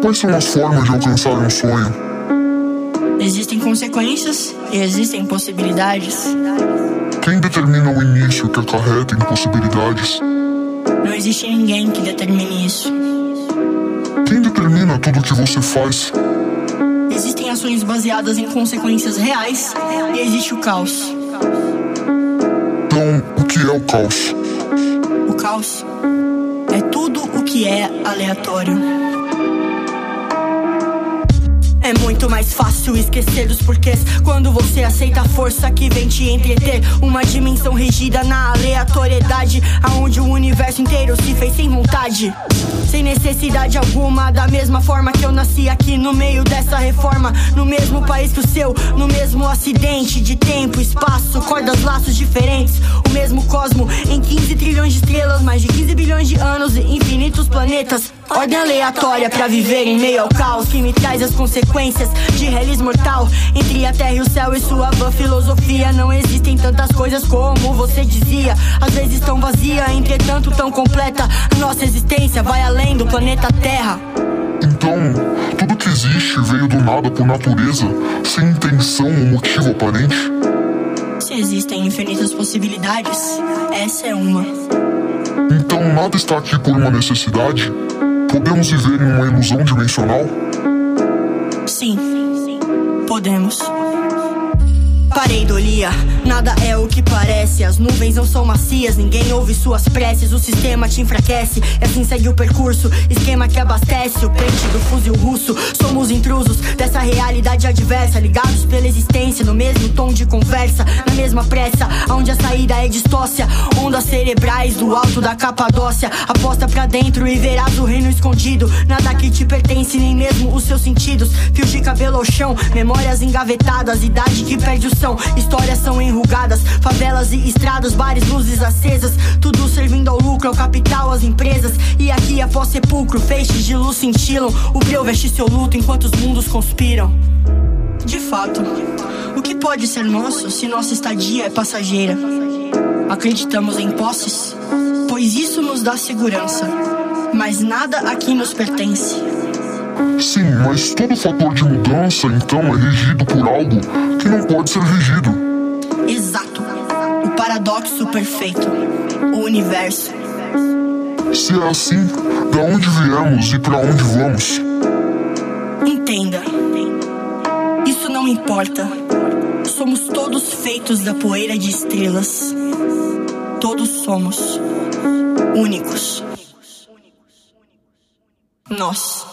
Quais são as formas de alcançar um sonho? Existem consequências e existem possibilidades. Quem determina o início que acarreta em possibilidades? Não existe ninguém que determine isso. Quem determina tudo o que você faz? Existem ações baseadas em consequências reais e existe o caos. Então, o que é o caos? O caos é tudo o que é aleatório. É muito mais fácil esquecer dos porquês quando você aceita a força que vem te entreter. Uma dimensão regida na aleatoriedade, aonde o universo inteiro se fez sem vontade. Sem necessidade alguma, da mesma forma que eu nasci aqui no meio dessa reforma. No mesmo país que o seu, no mesmo acidente de tempo, espaço, cordas, laços diferentes. O mesmo cosmo em 15 trilhões de estrelas, mais de 15 bilhões de anos e infinitos planetas. Ordem aleatória pra viver em meio ao caos que me traz as consequências de realismo mortal. Entre a terra e o céu e sua vã filosofia, não existem tantas coisas como você dizia. Às vezes tão vazia, entretanto tão completa. Nossa existência vai além do planeta Terra. Então, tudo que existe veio do nada por natureza, sem intenção ou motivo aparente? Se existem infinitas possibilidades, essa é uma. Então nada está aqui por uma necessidade? Podemos viver em uma ilusão dimensional? Sim, podemos. Pareidolia, nada é o que parece. As nuvens não são macias, ninguém ouve suas preces. O sistema te enfraquece, e assim segue o percurso. Esquema que abastece o pente do fuzil russo. Somos intrusos dessa realidade adversa, ligados pela existência, no mesmo tom de conversa, na mesma pressa, onde a saída é distócia. Ondas cerebrais do alto da Capadócia. Aposta pra dentro e verás o reino escondido. Nada que te pertence, nem mesmo os seus sentidos. Fios de cabelo ao chão, memórias engavetadas, idade que perde o são. Histórias são enrugadas, favelas e estradas, bares, luzes acesas. Tudo servindo ao lucro, ao capital, às empresas. E aqui após sepulcro, feixes de luz cintilam. O breu veste seu luto enquanto os mundos conspiram. De fato, o que pode ser nosso se nossa estadia é passageira? Acreditamos em posses, pois isso nos dá segurança. Mas nada aqui nos pertence. Sim, mas todo fator de mudança então é regido por algo que não pode ser regido. Exato. O paradoxo perfeito. O universo. Se é assim, da onde viemos e para onde vamos? Entenda. Isso não importa. Somos todos feitos da poeira de estrelas. Todos somos únicos. Nós.